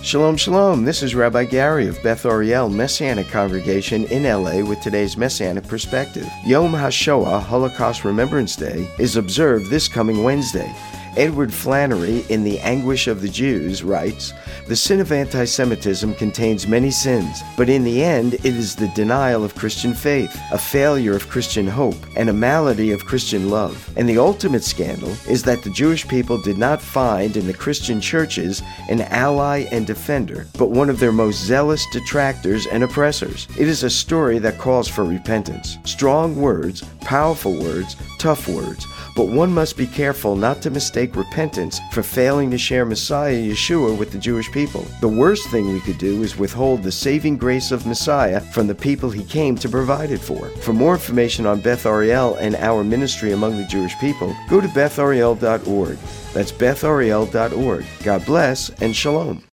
Shalom, shalom. This is Rabbi Gary of Beth Ariel Messianic Congregation in LA with today's Messianic Perspective. Yom HaShoah, Holocaust Remembrance Day, is observed this coming Wednesday. Edward Flannery, in The Anguish of the Jews, writes The sin of anti Semitism contains many sins, but in the end, it is the denial of Christian faith, a failure of Christian hope, and a malady of Christian love. And the ultimate scandal is that the Jewish people did not find in the Christian churches an ally and defender, but one of their most zealous detractors and oppressors. It is a story that calls for repentance. Strong words, powerful words, tough words but one must be careful not to mistake repentance for failing to share Messiah Yeshua with the Jewish people. The worst thing we could do is withhold the saving grace of Messiah from the people he came to provide it for. For more information on Beth Ariel and our ministry among the Jewish people, go to bethariel.org. That's bethariel.org. God bless and shalom.